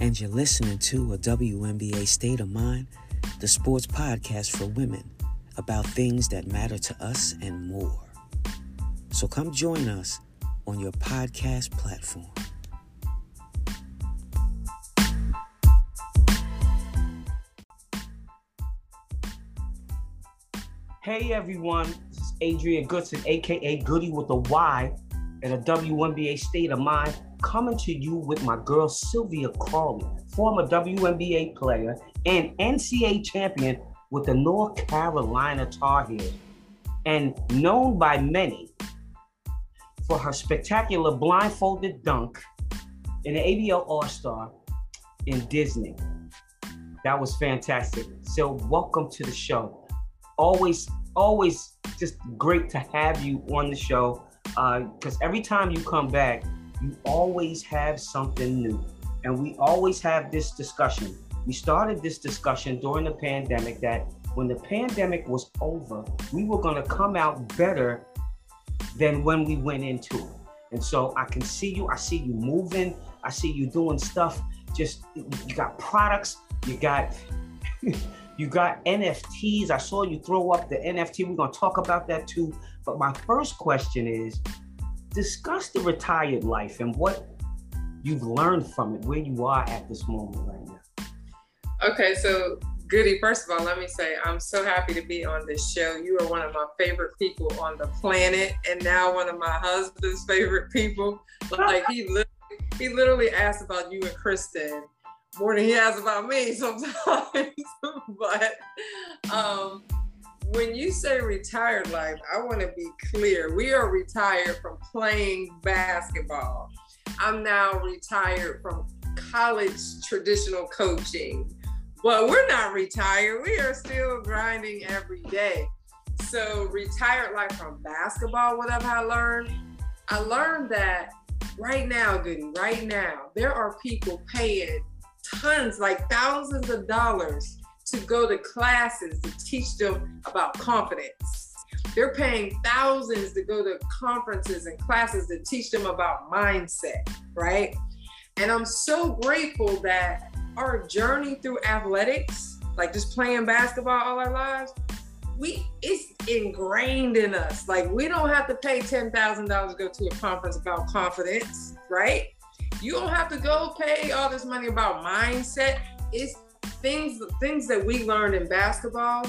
and you're listening to a WNBA State of Mind, the sports podcast for women about things that matter to us and more. So come join us on your podcast platform. Hey everyone, this is Adrienne Goodson, aka Goody with a Y, and a WNBA State of Mind, coming to you with my girl Sylvia Crawley, former WNBA player and NCAA champion with the North Carolina Tar Heels, and known by many for her spectacular blindfolded dunk in the ABL All Star in Disney. That was fantastic. So, welcome to the show. Always, always just great to have you on the show because uh, every time you come back, you always have something new. And we always have this discussion. We started this discussion during the pandemic that when the pandemic was over, we were going to come out better than when we went into it. And so I can see you, I see you moving, I see you doing stuff. Just you got products, you got you got NFTs. I saw you throw up the NFT. We're gonna talk about that too. But my first question is discuss the retired life and what you've learned from it, where you are at this moment right now. Okay, so Goody, first of all, let me say I'm so happy to be on this show. You are one of my favorite people on the planet, and now one of my husband's favorite people. Like he literally, he literally asked about you and Kristen more than he asks about me sometimes. but um, when you say retired life, I want to be clear. We are retired from playing basketball. I'm now retired from college traditional coaching, but we're not retired. We are still grinding every day. So, retired life from basketball, what have I learned? I learned that right now, Goody, right now, there are people paying tons, like thousands of dollars to go to classes to teach them about confidence. They're paying thousands to go to conferences and classes to teach them about mindset, right? And I'm so grateful that our journey through athletics, like just playing basketball all our lives, we it's ingrained in us. Like we don't have to pay ten thousand dollars to go to a conference about confidence, right? You don't have to go pay all this money about mindset. It's things things that we learned in basketball,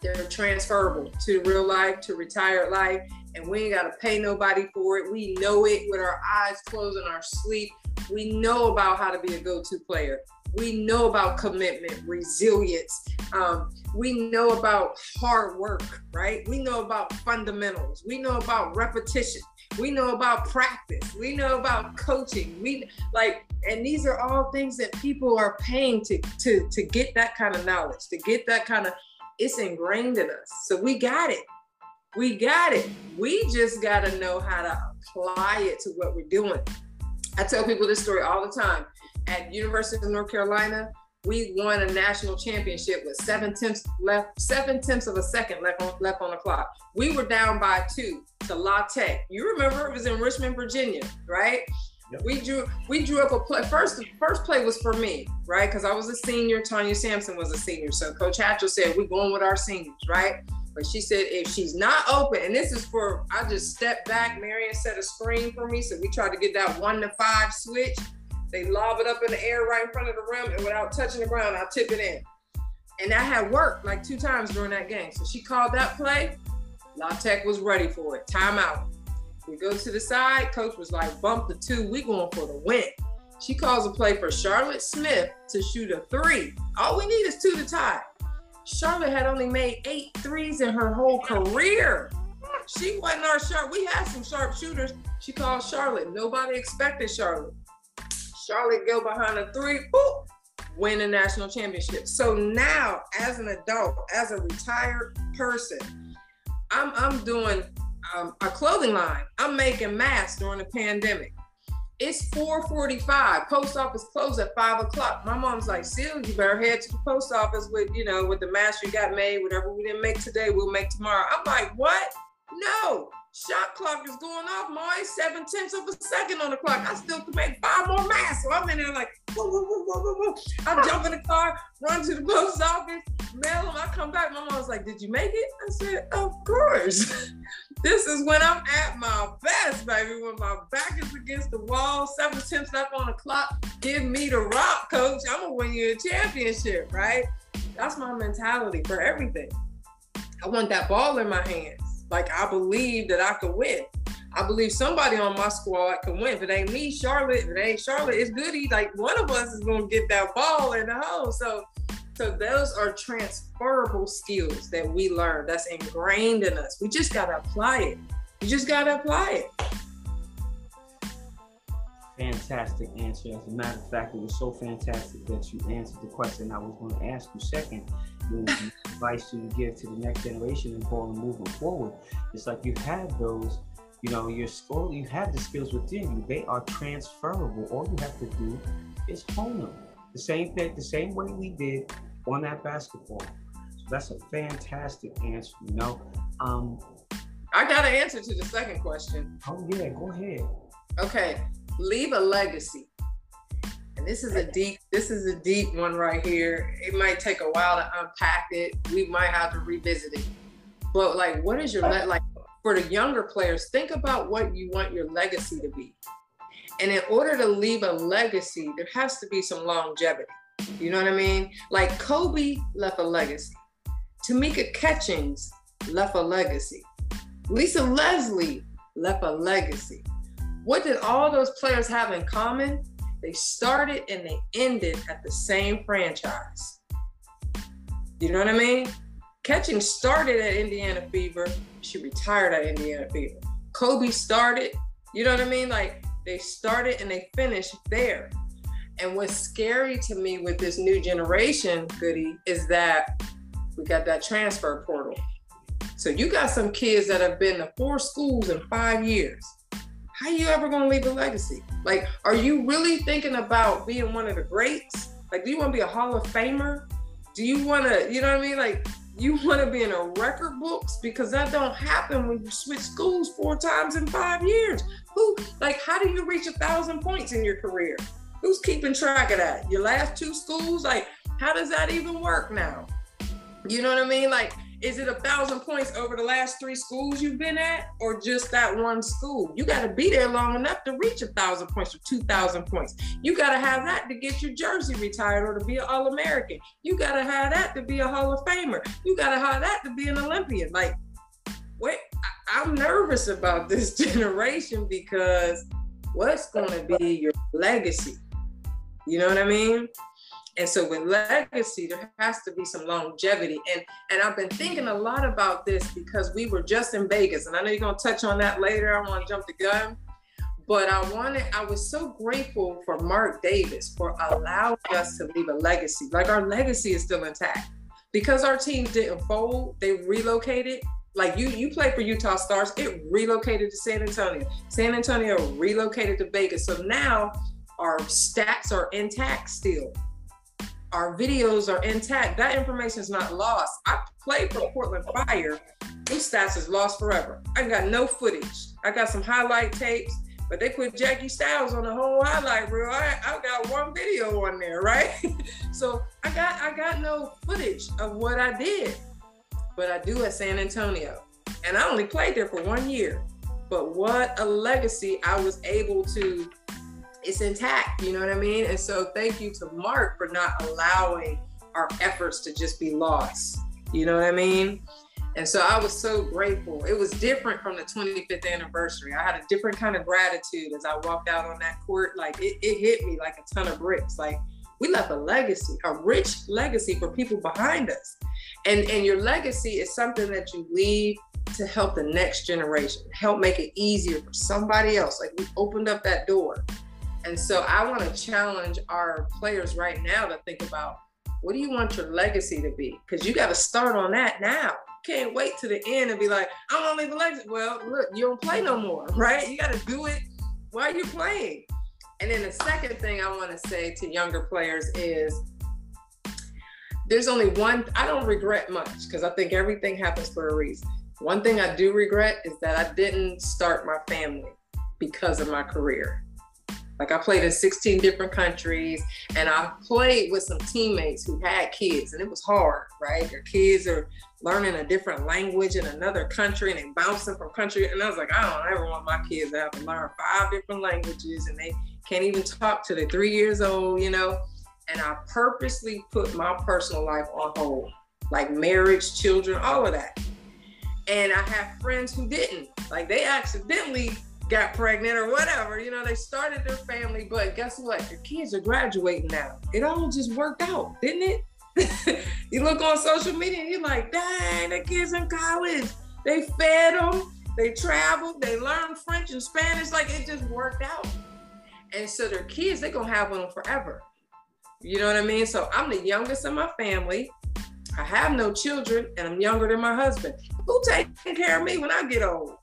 they're transferable to real life, to retired life, and we ain't gotta pay nobody for it. We know it with our eyes closed in our sleep. We know about how to be a go-to player. We know about commitment, resilience. Um, we know about hard work, right? We know about fundamentals. We know about repetition. We know about practice. We know about coaching. We like, and these are all things that people are paying to to to get that kind of knowledge, to get that kind of. It's ingrained in us, so we got it. We got it. We just got to know how to apply it to what we're doing. I tell people this story all the time. At University of North Carolina, we won a national championship with seven tenths left, seven tenths of a second left on, left on the clock. We were down by two to La Tech. You remember it was in Richmond, Virginia, right? Yep. We drew we drew up a play. First, first play was for me, right? Because I was a senior. Tonya Sampson was a senior. So Coach Hatchell said, We're going with our seniors, right? But she said if she's not open, and this is for I just stepped back, Marion set a screen for me. So we tried to get that one to five switch. They lob it up in the air right in front of the rim, and without touching the ground, I tip it in. And that had worked like two times during that game. So she called that play. La Tech was ready for it. Timeout. We go to the side. Coach was like, bump the two. We going for the win. She calls a play for Charlotte Smith to shoot a three. All we need is two to tie. Charlotte had only made eight threes in her whole career. She wasn't our sharp. We had some sharp shooters. She called Charlotte. Nobody expected Charlotte. Charlotte go behind a three, boop, win a national championship. So now, as an adult, as a retired person, I'm I'm doing um, a clothing line. I'm making masks during the pandemic. It's 4:45. Post office closed at five o'clock. My mom's like, "Seal, you better head to the post office with you know with the mask you got made. Whatever we didn't make today, we'll make tomorrow." I'm like, "What? No, shot clock is going off, Moy. Seven tenths of a second on the clock. I still can make five more masks. So I'm in there like, I jump in the car, run to the post office, mail them. I come back. My mom's like, "Did you make it?" I said, "Of course." this is when I'm at my best, baby. When my back is against the wall, seven tenths left on the clock. Give me the rock, coach. I'm gonna win you a championship, right? That's my mentality for everything. I want that ball in my hands. Like I believe that I could win. I believe somebody on my squad can win. If it ain't me, Charlotte, if it ain't Charlotte, it's Goody. Like one of us is gonna get that ball in the hole. So so those are transferable skills that we learn that's ingrained in us. We just gotta apply it. You just gotta apply it. Fantastic answer. As a matter of fact, it was so fantastic that you answered the question I was going to ask you second. You know, advice you give to the next generation and ball and moving forward. It's like you have those you know, your skill, you have the skills within you. They are transferable. All you have to do is hone them. The same thing, the same way we did on that basketball. So that's a fantastic answer. You know, um, I got an answer to the second question. Oh yeah, go ahead. Okay, leave a legacy. And this is a deep, this is a deep one right here. It might take a while to unpack it. We might have to revisit it. But like, what is your le- like? for the younger players, think about what you want your legacy to be. And in order to leave a legacy, there has to be some longevity. You know what I mean? Like Kobe left a legacy. Tamika Catchings left a legacy. Lisa Leslie left a legacy. What did all those players have in common? They started and they ended at the same franchise. You know what I mean? Catching started at Indiana Fever. She retired at Indiana Fever. Kobe started, you know what I mean? Like they started and they finished there. And what's scary to me with this new generation, Goody, is that we got that transfer portal. So you got some kids that have been to four schools in five years. How you ever gonna leave a legacy? Like, are you really thinking about being one of the greats? Like, do you want to be a Hall of Famer? Do you want to, you know what I mean? Like, you want to be in a record books because that don't happen when you switch schools four times in five years. Who like how do you reach a thousand points in your career? Who's keeping track of that? Your last two schools, like how does that even work now? You know what I mean? Like is it a thousand points over the last three schools you've been at, or just that one school? You got to be there long enough to reach a thousand points or two thousand points. You got to have that to get your jersey retired or to be an All American. You got to have that to be a Hall of Famer. You got to have that to be an Olympian. Like, wait, I- I'm nervous about this generation because what's going to be your legacy? You know what I mean? And so with legacy, there has to be some longevity. And and I've been thinking a lot about this because we were just in Vegas, and I know you're gonna touch on that later. I want to jump the gun. But I wanted, I was so grateful for Mark Davis for allowing us to leave a legacy. Like our legacy is still intact. Because our teams didn't fold, they relocated. Like you, you played for Utah Starzz, it relocated to San Antonio. San Antonio relocated to Vegas. So now our stats are intact still our videos are intact. That information is not lost. I played for Portland Fire. Those stats is lost forever. I got no footage. I got some highlight tapes, but they put Jackie Stiles on the whole highlight reel. I, I got one video on there, right? so I got I got no footage of what I did, but I do at San Antonio, and I only played there for one year. But what a legacy I was able to it's intact, you know what I mean? And so thank you to Mark for not allowing our efforts to just be lost. You know what I mean? And so I was so grateful. It was different from the 25th anniversary. I had a different kind of gratitude as I walked out on that court. Like it, it hit me like a ton of bricks. Like we left a legacy, a rich legacy for people behind us. And and your legacy is something that you leave to help the next generation, help make it easier for somebody else. Like we opened up that door. And so I want to challenge our players right now to think about what do you want your legacy to be? Because you got to start on that now. Can't wait to the end and be like, I'm gonna leave a legacy. Well, look, you don't play no more, right? You got to do it while you're playing. And then the second thing I want to say to younger players is there's only one, I don't regret much because I think everything happens for a reason. One thing I do regret is that I didn't start my family because of my career. Like I played in 16 different countries and I played with some teammates who had kids and it was hard, right? Their kids are learning a different language in another country and they bouncing from country. And I was like, I don't ever want my kids to have to learn five different languages and they can't even talk to they're three years old, you know? And I purposely put my personal life on hold, like marriage, children, all of that. And I have friends who didn't. Like they accidentally got pregnant or whatever. You know, they started their family, but guess what? Their kids are graduating now. It all just worked out, didn't it? you look on social media and you're like, dang, the kids in college. They fed them, they traveled, they learned French and Spanish. Like it just worked out. And so their kids, they're gonna have them forever. You know what I mean? So I'm the youngest in my family. I have no children and I'm younger than my husband. Who taking care of me when I get old?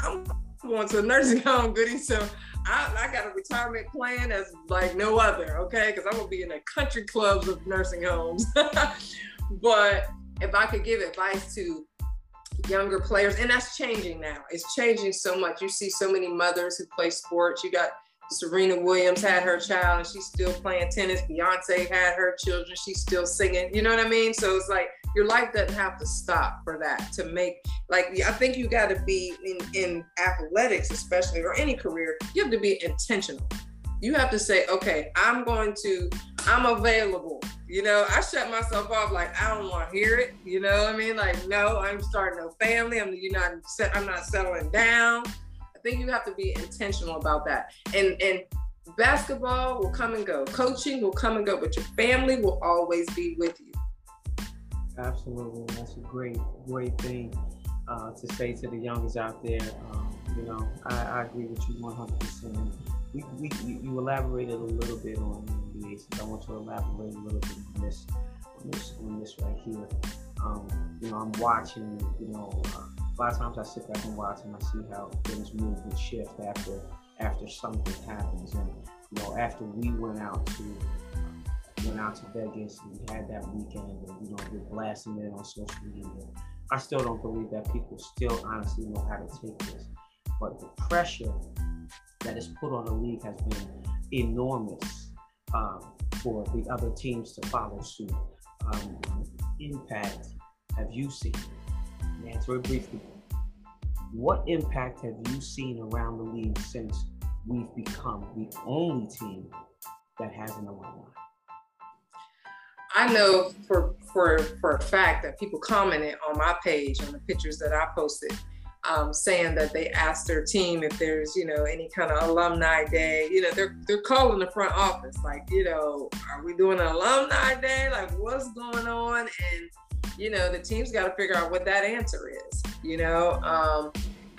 I'm going to a nursing home, goody. So I, I got a retirement plan that's like no other, okay? Because I'm gonna be in the country clubs of nursing homes. but if I could give advice to younger players, and that's changing now. It's changing so much. You see so many mothers who play sports. You got Serena Williams had her child and she's still playing tennis. Beyonce had her children, she's still singing. You know what I mean? So it's like your life doesn't have to stop for that to make like I think you got to be in in athletics, especially or any career. You have to be intentional. You have to say, okay, I'm going to, I'm available. You know, I shut myself off like I don't want to hear it. You know what I mean? Like, no, I'm starting a family. I'm you not I'm not settling down think you have to be intentional about that. And and basketball will come and go. Coaching will come and go, but your family will always be with you. Absolutely. That's a great, great thing uh, to say to the youngest out there. Um, you know, I, I, agree with you 100%. We, we, you elaborated a little bit on so I want to elaborate a little bit on this, on this, on this right here. Um, you know, I'm watching, you know, uh, a lot of times I sit back and watch and I see how things move and shift after after something happens. And you know, after we went out to went out to Vegas and we had that weekend and you know we're blasting it on social media. I still don't believe that people still honestly know how to take this. But the pressure that is put on the league has been enormous um, for the other teams to follow suit. Um, impact have you seen? Answer it briefly. What impact have you seen around the league since we've become the only team that has an alumni? I know for for for a fact that people commented on my page on the pictures that I posted, um, saying that they asked their team if there's you know any kind of alumni day. You know they're they're calling the front office like you know are we doing an alumni day? Like what's going on? And you know, the team's got to figure out what that answer is, you know. Um,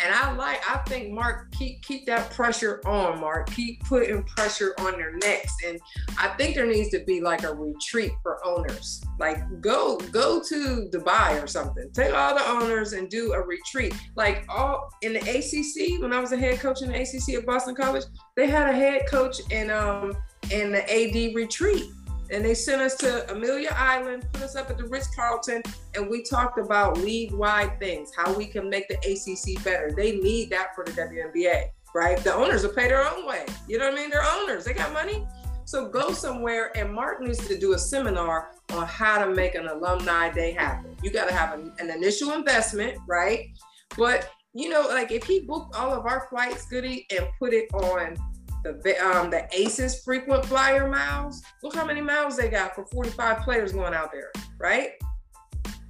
and I like, I think Mark keep keep that pressure on, Mark. Keep putting pressure on their necks. And I think there needs to be like a retreat for owners. Like go go to Dubai or something. Take all the owners and do a retreat. Like all in the ACC, when I was a head coach in the ACC at Boston College, they had a head coach in um in the AD retreat and they sent us to Amelia Island, put us up at the Ritz Carlton, and we talked about league-wide things, how we can make the ACC better. They need that for the WNBA, right? The owners will pay their own way. You know what I mean? They're owners. They got money. So go somewhere, and Mark needs to do a seminar on how to make an alumni day happen. You got to have an, an initial investment, right? But you know, like if he booked all of our flights, Goody, and put it on the um, the Aces frequent flyer miles. Look how many miles they got for 45 players going out there, right?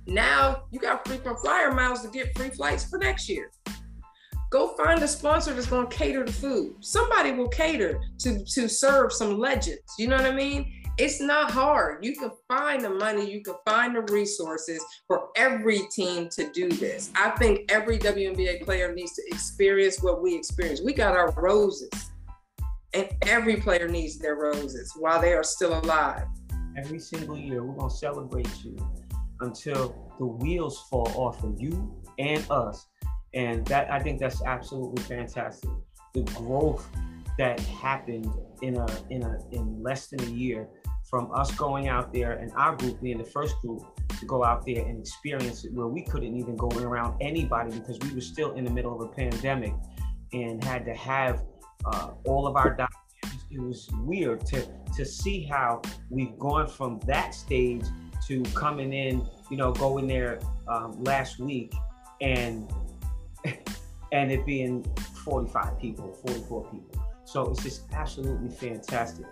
Now you got frequent flyer miles to get free flights for next year. Go find a sponsor that's going to cater the food. Somebody will cater to to serve some legends. You know what I mean? It's not hard. You can find the money, you can find the resources for every team to do this. I think every WNBA player needs to experience what we experience. We got our roses and every player needs their roses while they are still alive. Every single year, we're to celebrate you until the wheels fall off of you and us. And that I think that's absolutely fantastic. The growth that happened in a in a in less than a year from us going out there and our group being the first group to go out there and experience it where we couldn't even go around anybody because we were still in the middle of a pandemic and had to have uh, all of our documents it was weird to to see how we've gone from that stage to coming in, you know, going there um, last week and and it being 45 people, 44 people. So it's just absolutely fantastic.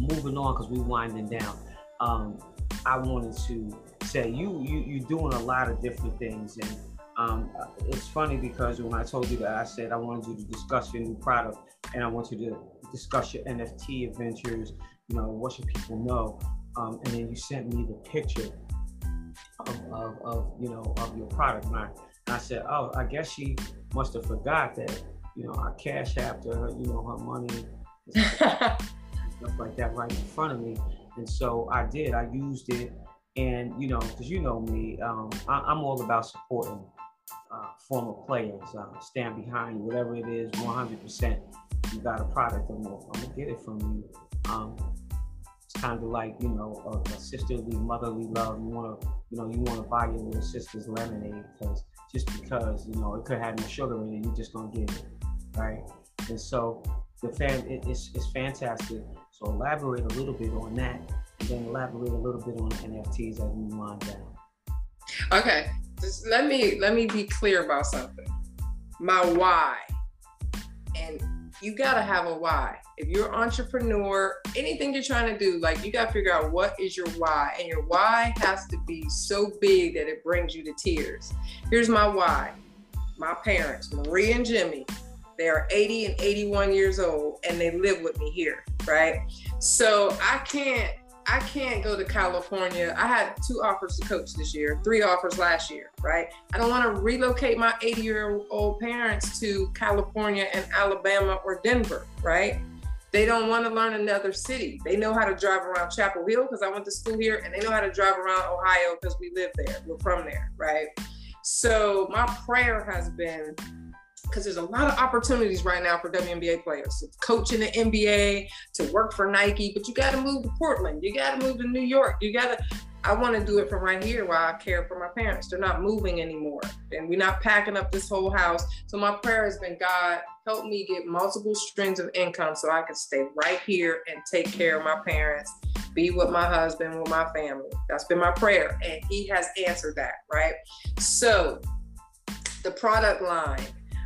Moving on because we're winding down. Um, I wanted to say you you you're doing a lot of different things and um, it's funny because when I told you that I said I wanted you to discuss your new product and I want you to discuss your NFT adventures, you know, what should people know? Um, and then you sent me the picture of, of, of, you know, of your product line. And I said, oh, I guess she must have forgot that, you know, I cash after her, you know, her money, stuff like that right in front of me. And so I did, I used it. And, you know, because you know me, um, I, am all about supporting uh, former players, uh, stand behind whatever it is, 100%. You got a product, I'm gonna, I'm gonna get it from you. Um, it's kind of like you know a, a, sisterly, motherly love. You want to, you know, you want to buy your little sister's lemonade because just because you know it could have no sugar in it, you're just gonna get it, right? And so the fan, it, it's it's fantastic. So elaborate a little bit on that, and then elaborate a little bit on NFTs as we wind down. Okay, let me let me be clear about something. My why, and you gotta have a why. If you're an entrepreneur, anything you're trying to do, like you gotta figure out what is your why, and your why has to be so big that it brings you to tears. Here's my why. My parents, Marie and Jimmy, they are 80 and 81 years old, and they live with me here, right? So I can't I can't go to California. I had two offers to coach this year, three offers last year, right? I don't want to relocate my 80 year old parents to California and Alabama or Denver, right? They don't want to learn another city. They know how to drive around Chapel Hill because I went to school here, and they know how to drive around Ohio because we live there. We're from there, right? So my prayer has been because there's a lot of opportunities right now for WNBA players to coach in the NBA, to work for Nike, but you got to move to Portland. You got to move to New York. You got to, I want to do it from right here while I care for my parents. They're not moving anymore. And we're not packing up this whole house. So my prayer has been God, help me get multiple streams of income so I can stay right here and take care of my parents, be with my husband, with my family. That's been my prayer. And he has answered that, right? So the product line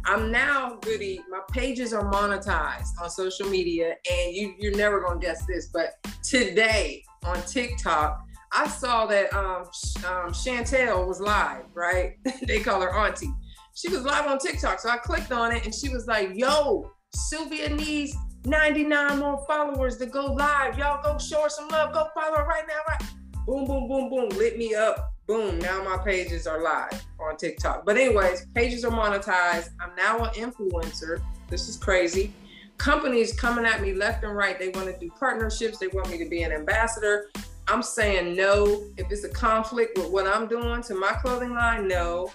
I'm now goody. My pages are monetized on social media, and you you're never gonna guess this, but today on TikTok, I saw that um, um Chantel was live. Right? they call her Auntie. She was live on TikTok, so I clicked on it, and she was like, "Yo, Sylvia needs 99 more followers to go live. Y'all go show her some love. Go follow her right now. Right? Boom, boom, boom, boom. Lit me up boom, now my pages are live on TikTok. But anyways, pages are monetized. I'm now an influencer. This is crazy. Companies coming at me left and right. They want to do partnerships. They want me to be an ambassador. I'm saying no. If it's a conflict with what I'm doing to my clothing line, no.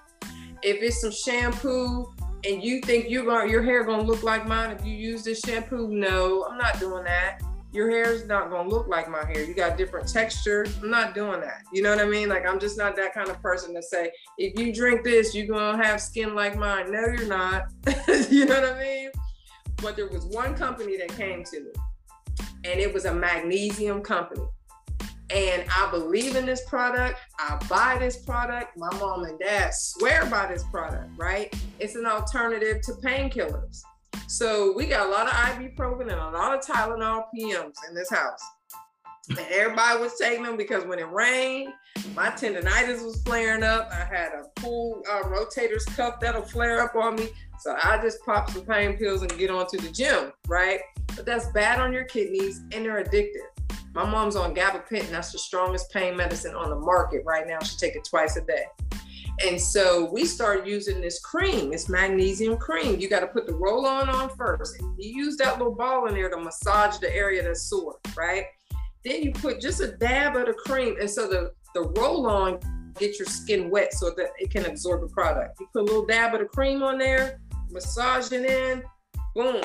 If it's some shampoo and you think you're going your hair gonna look like mine if you use this shampoo, no, I'm not doing that your hair is not gonna look like my hair. You got different texture. I'm not doing that. You know what I mean? Like I'm just not that kind of person to say, if you drink this, you're gonna have skin like mine. No, you're not. you know what I mean? But there was one company that came to me, and it was a magnesium company. And I believe in this product. I buy this product. My mom and dad swear by this product, right? It's an alternative to painkillers. So we got a lot of ibuprofen and a lot of Tylenol PMs in this house. And everybody was taking them because when it rained, my tendonitis was flaring up. I had a pull uh, rotator's cuff that'll flare up on me. So I just pop some pain pills and get on to the gym, right? But that's bad on your kidneys and they're addictive. My mom's on gabapentin. That's the strongest pain medicine on the market right now. She take it twice a day. And so we started using this cream, it's magnesium cream. You got to put the roll on on first. You use that little ball in there to massage the area that's sore, right? Then you put just a dab of the cream. And so the, the roll on get your skin wet so that it can absorb the product. You put a little dab of the cream on there, massage it in, boom,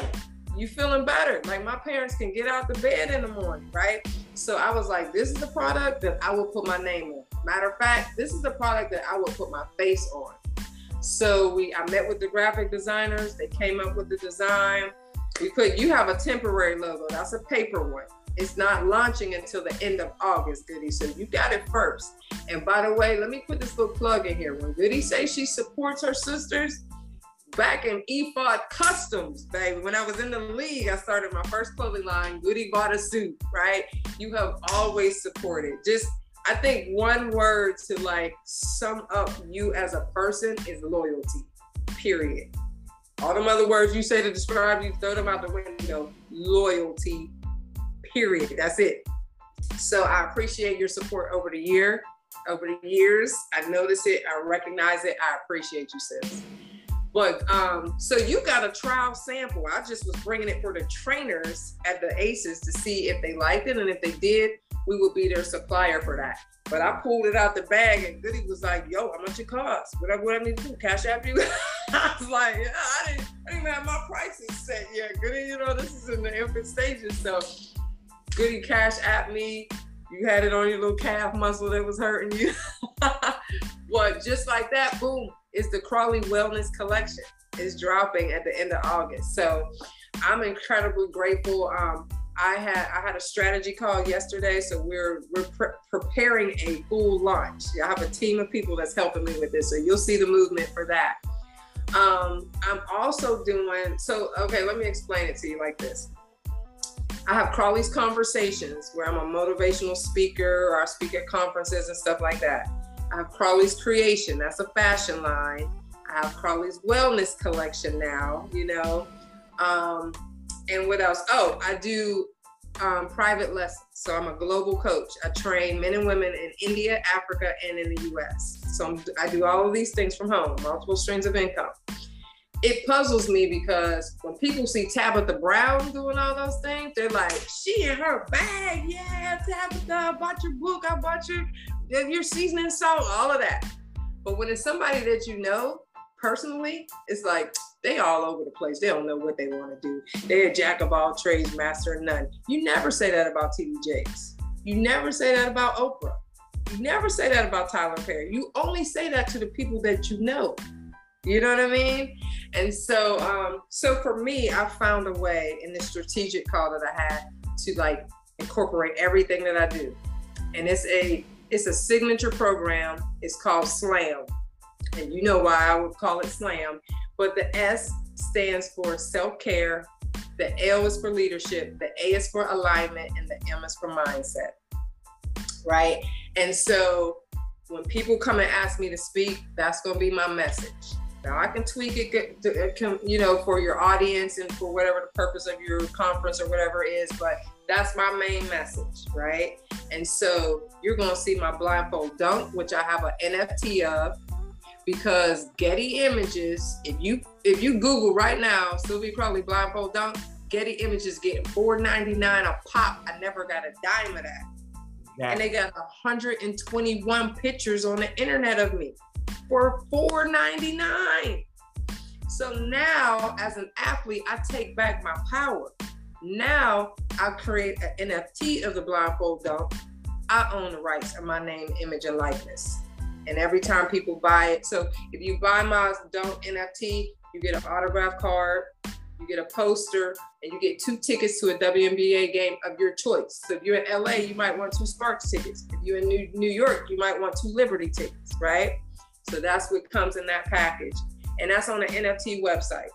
you feeling better. Like my parents can get out the bed in the morning, right? So I was like, this is the product that I will put my name on. Matter of fact, this is the product that I would put my face on. So we I met with the graphic designers, they came up with the design. We put you have a temporary logo. That's a paper one. It's not launching until the end of August, Goody. So you got it first. And by the way, let me put this little plug in here. When Goody says she supports her sisters, back in Ephod Customs, baby. When I was in the league, I started my first clothing line, Goody Bought a Suit, right? You have always supported. Just, I think one word to like sum up you as a person is loyalty, period. All them other words you say to describe you, throw them out the window. Loyalty, period. That's it. So I appreciate your support over the year, over the years. I notice it, I recognize it. I appreciate you, sis. But um, so you got a trial sample. I just was bringing it for the trainers at the ACES to see if they liked it, and if they did, we would be their supplier for that. But I pulled it out the bag, and Goody was like, "Yo, how much it cost? What, what I need to do? Cash app you?" I was like, yeah, I didn't, I didn't even have my prices set yet. Goody, you know, this is in the infant stages, so Goody cash app me. You had it on your little calf muscle that was hurting you. but just like that, boom, is the Crawley Wellness Collection. is dropping at the end of August. So I'm incredibly grateful. Um, I had I had a strategy call yesterday, so we're we're pre- preparing a full launch. I have a team of people that's helping me with this, so you'll see the movement for that. Um, I'm also doing so. Okay, let me explain it to you like this. I have Crawley's conversations where I'm a motivational speaker or I speak at conferences and stuff like that. I have Crawley's Creation, that's a fashion line. I have Crawley's Wellness Collection now, you know. Um, and what else? Oh, I do um, private lessons. So I'm a global coach. I train men and women in India, Africa, and in the US. So I'm, i do all of these things from home, multiple streams of income. It puzzles me because when people see Tabitha Brown doing all those things, they're like, she in her bag. Yeah, Tabitha, I bought your book. I bought your your seasoning salt, all of that. But when it's somebody that you know personally, it's like they all over the place. They don't know what they want to do. They're a jack of all trades, master of none. You never say that about TD Jakes. You never say that about Oprah. You never say that about Tyler Perry. You only say that to the people that you know. You know what I mean? And so, um, so for me, I found a way in this strategic call that I had to like incorporate everything that I do. And it's a it's a signature program. It's called SLAM. And you know why I would call it SLAM. But the S stands for self care, the L is for leadership, the A is for alignment, and the M is for mindset. Right? And so when people come and ask me to speak, that's going to be my message. Now I can tweak it, you know, for your audience and for whatever the purpose of your conference or whatever is, but that's my main message, right? And so you're gonna see my blindfold dunk, which I have an NFT of, because Getty Images, if you if you Google right now, Sylvia Crawley blindfold dunk, Getty Images getting $4.99 a pop. I never got a dime of that. And they got 121 pictures on the internet of me for $4.99. So now, as an athlete, I take back my power. Now I create an NFT of the blindfold dunk. I own the rights of my name, image, and likeness. And every time people buy it, so if you buy my dunk NFT, you get an autograph card, you get a poster, and you get two tickets to a WNBA game of your choice. So if you're in LA, you might want two Sparks tickets. If you're in New, New York, you might want two Liberty tickets, right? So that's what comes in that package. And that's on the NFT website.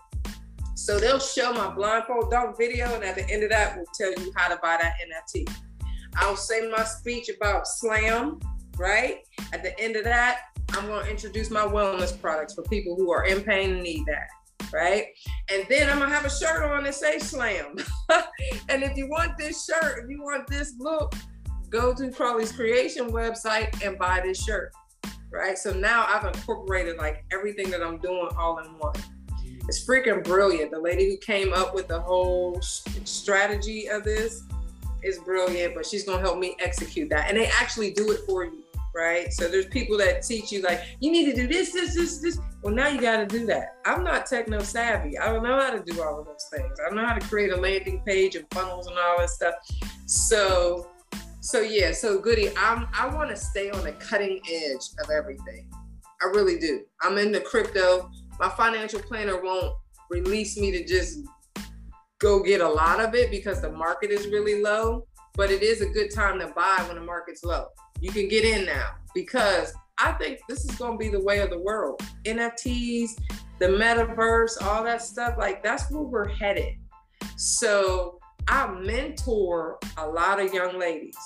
So they'll show my blindfold dunk video, and at the end of that, we'll tell you how to buy that NFT. I'll say my speech about Slam, right? At the end of that, I'm going to introduce my wellness products for people who are in pain and need that, right? And then I'm to have a shirt on that say Slam. and if you want this shirt, if you want this look, go to Crawley's Creation website and buy this shirt right? So now I've incorporated like everything that I'm doing all in one. It's freaking brilliant. The lady who came up with the whole strategy of this is brilliant, but she's gonna help me execute that. And they actually do it for you, right? So there's people that teach you like you need to do this, this, this, this. Well, now you got to do that. I'm not techno savvy. I don't know how to do all of those things. I don't know how to create a landing page and funnels and all that stuff. So so yeah, so Goody, I'm I want to stay on the cutting edge of everything. I really do. I'm into crypto. My financial planner won't release me to just go get a lot of it because the market is really low, but it is a good time to buy when the market's low. You can get in now because I think this is going to be the way of the world. NFTs, the metaverse, all that stuff, like that's where we're headed. So I mentor a lot of young ladies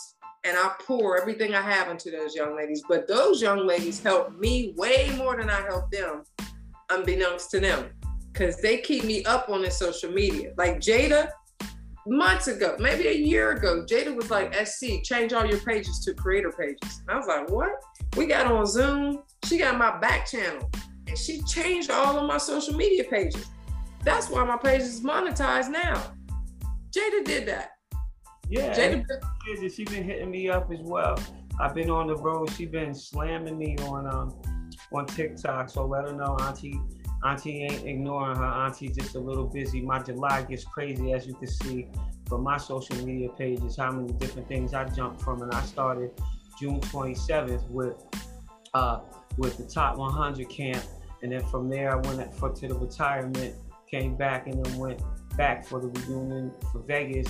and I pour everything I have into those young ladies. But those young ladies help me way more than I help them, unbeknownst to them, because they keep me up on the social media. Like Jada, months ago, maybe a year ago, Jada was like, SC, change all your pages to creator pages. And I was like, what? We got on Zoom. She got my back channel and she changed all of my social media pages. That's why my page is monetized now. Jada did that. Yeah, Jada, She's been hitting me up as well. I've been on the road. She's been slamming me on um on TikTok. So let her know, Auntie. Auntie ain't ignoring her. Auntie just a little busy. My July gets crazy, as you can see from my social media pages. How many different things I jumped from, and I started June 27th with uh with the top 100 camp, and then from there I went for to the retirement, came back, and then went back for the reunion for Vegas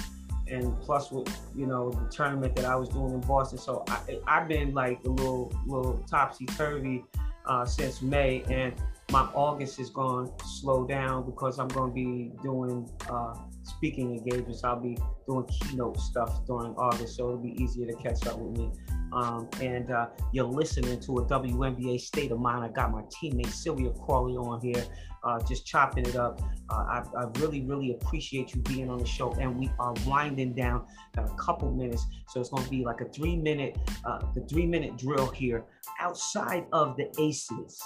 and plus with you know the tournament that I was doing in Boston. So I, I've been like a little little topsy turvy uh, since May, and my August is going to slow down because I'm going to be doing uh, speaking engagements. I'll be doing keynote stuff during August, so it'll be easier to catch up with me. Um, and uh, you're listening to a WNBA State of Mind. I got my teammate Sylvia Crawley on here, uh, just chopping it up. Uh, I, I, really, really appreciate you being on the show. And we are winding down got a couple minutes, so it's going to be like a three minute, uh, the three minute drill here outside of the Aces.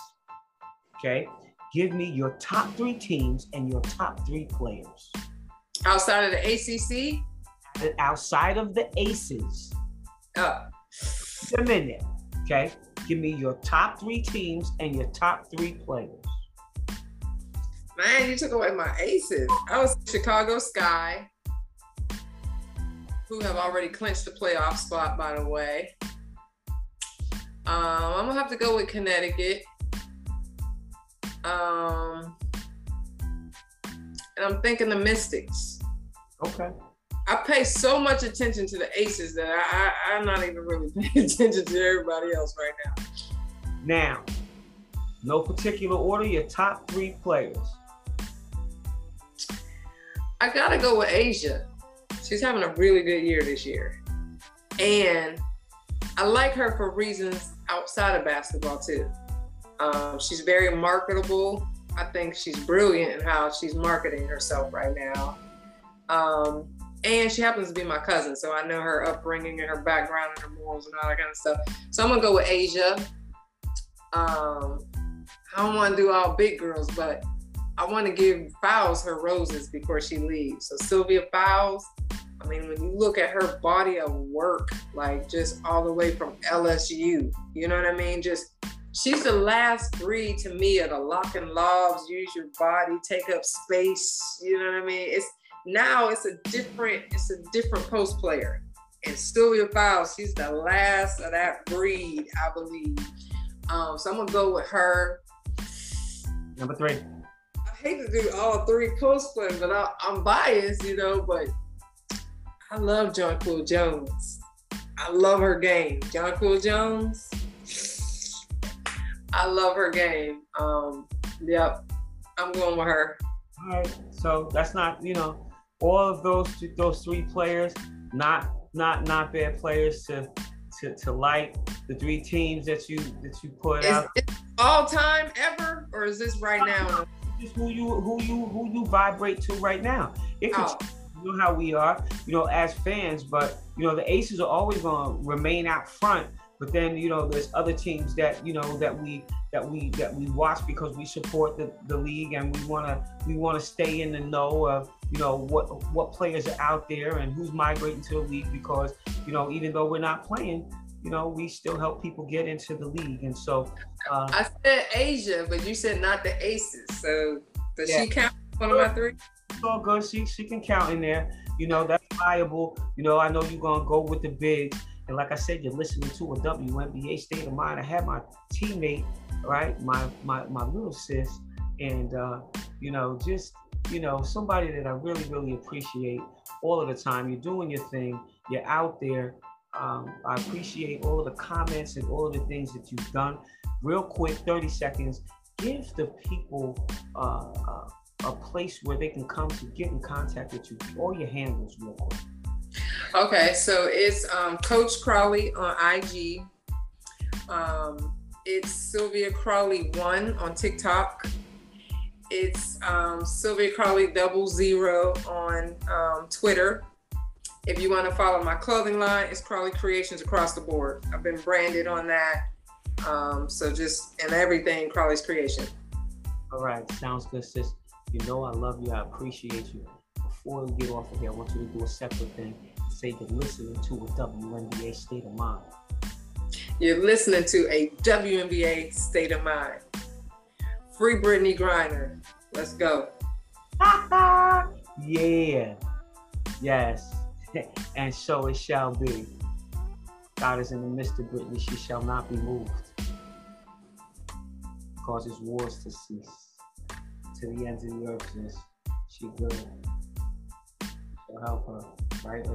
Okay, give me your top three teams and your top three players. Outside of the ACC. Outside of the Aces. Uh, a minute. Okay. Give me your top three teams and your top three players. Man, you took away my aces. I was Chicago Sky, who have already clinched the playoff spot, by the way. Um, I'm gonna have to go with Connecticut. Um, and I'm thinking the Mystics. Okay. I pay so much attention to the aces that I, I am not even really paying attention to everybody else right now. Now, no particular order. Your top three players. I gotta go with A'ja. She's having a really good year this year, and I like her for reasons outside of basketball too. Um, she's very marketable. I think she's brilliant in how she's marketing herself right now. Um, and she happens to be my cousin, so I know her upbringing and her background and her morals and all that kind of stuff. So I'm gonna go with A'ja. Um, I don't want to do all big girls, but I want to give Fowles her roses before she leaves. So Sylvia Fowles, I mean, when you look at her body of work, like just all the way from LSU, you know what I mean? Just she's the last breed to me of the lock and lobs, use your body, take up space. You know what I mean? It's now it's a different, it's a different post player. And Sylvia Fowles, she's the last of that breed, I believe. Um, so I'm gonna go with her. Number three. I hate to do all three post players, but I, am biased, you know. But I love Jonquel Jones. I love her game. Jonquel Jones. I love her game. Um, yep, I'm going with her. All right. So that's not, you know, all of those those three players, not not not bad players to to, to like the three teams that you that you put is, out. Is all time ever, or is this right now? Just who you who you who you vibrate to right now. It could, oh. you know how we are, you know, as fans, but you know the Aces are always going to remain out front. But then you know there's other teams that you know that we that we that we watch because we support the, the league and we want to we want to stay in the know of you know what what players are out there and who's migrating to the league because you know even though we're not playing you know we still help people get into the league. And so uh, i said A'ja, but you said not the aces. So does yeah. she count one of my three? It's all good. She, she can count in there. You know that's viable. You know i know you're gonna go with the big and like i said you're listening to a WNBA state of mind i had my teammate right my my, my little sis and uh you know just you know, somebody that I really, really appreciate all of the time. You're doing your thing. You're out there. Um, I appreciate all of the comments and all of the things that you've done. Real quick, 30 seconds. Give the people uh, uh, a place where they can come to get in contact with you. All your handles, real quick. Okay, so it's um, Coach Crawley on IG. Um, it's Sylvia Crawley one on TikTok. It's um, Sylvia Crawley double zero on um, Twitter. If you want to follow my clothing line, it's Crawley Creations across the board. I've been branded on that. Um, so just and everything Crawley's Creation. All right, sounds good, sis. You know I love you. I appreciate you. Before we get off of here, I want you to do a separate thing. Say you're listening to a WNBA State of Mind. You're listening to a WNBA State of Mind. Free Brittney Griner. Let's go. yeah. Yes. and so it shall be. God is in the midst of Brittney. She shall not be moved. Causes wars to cease to the ends of the earth. She good help her right.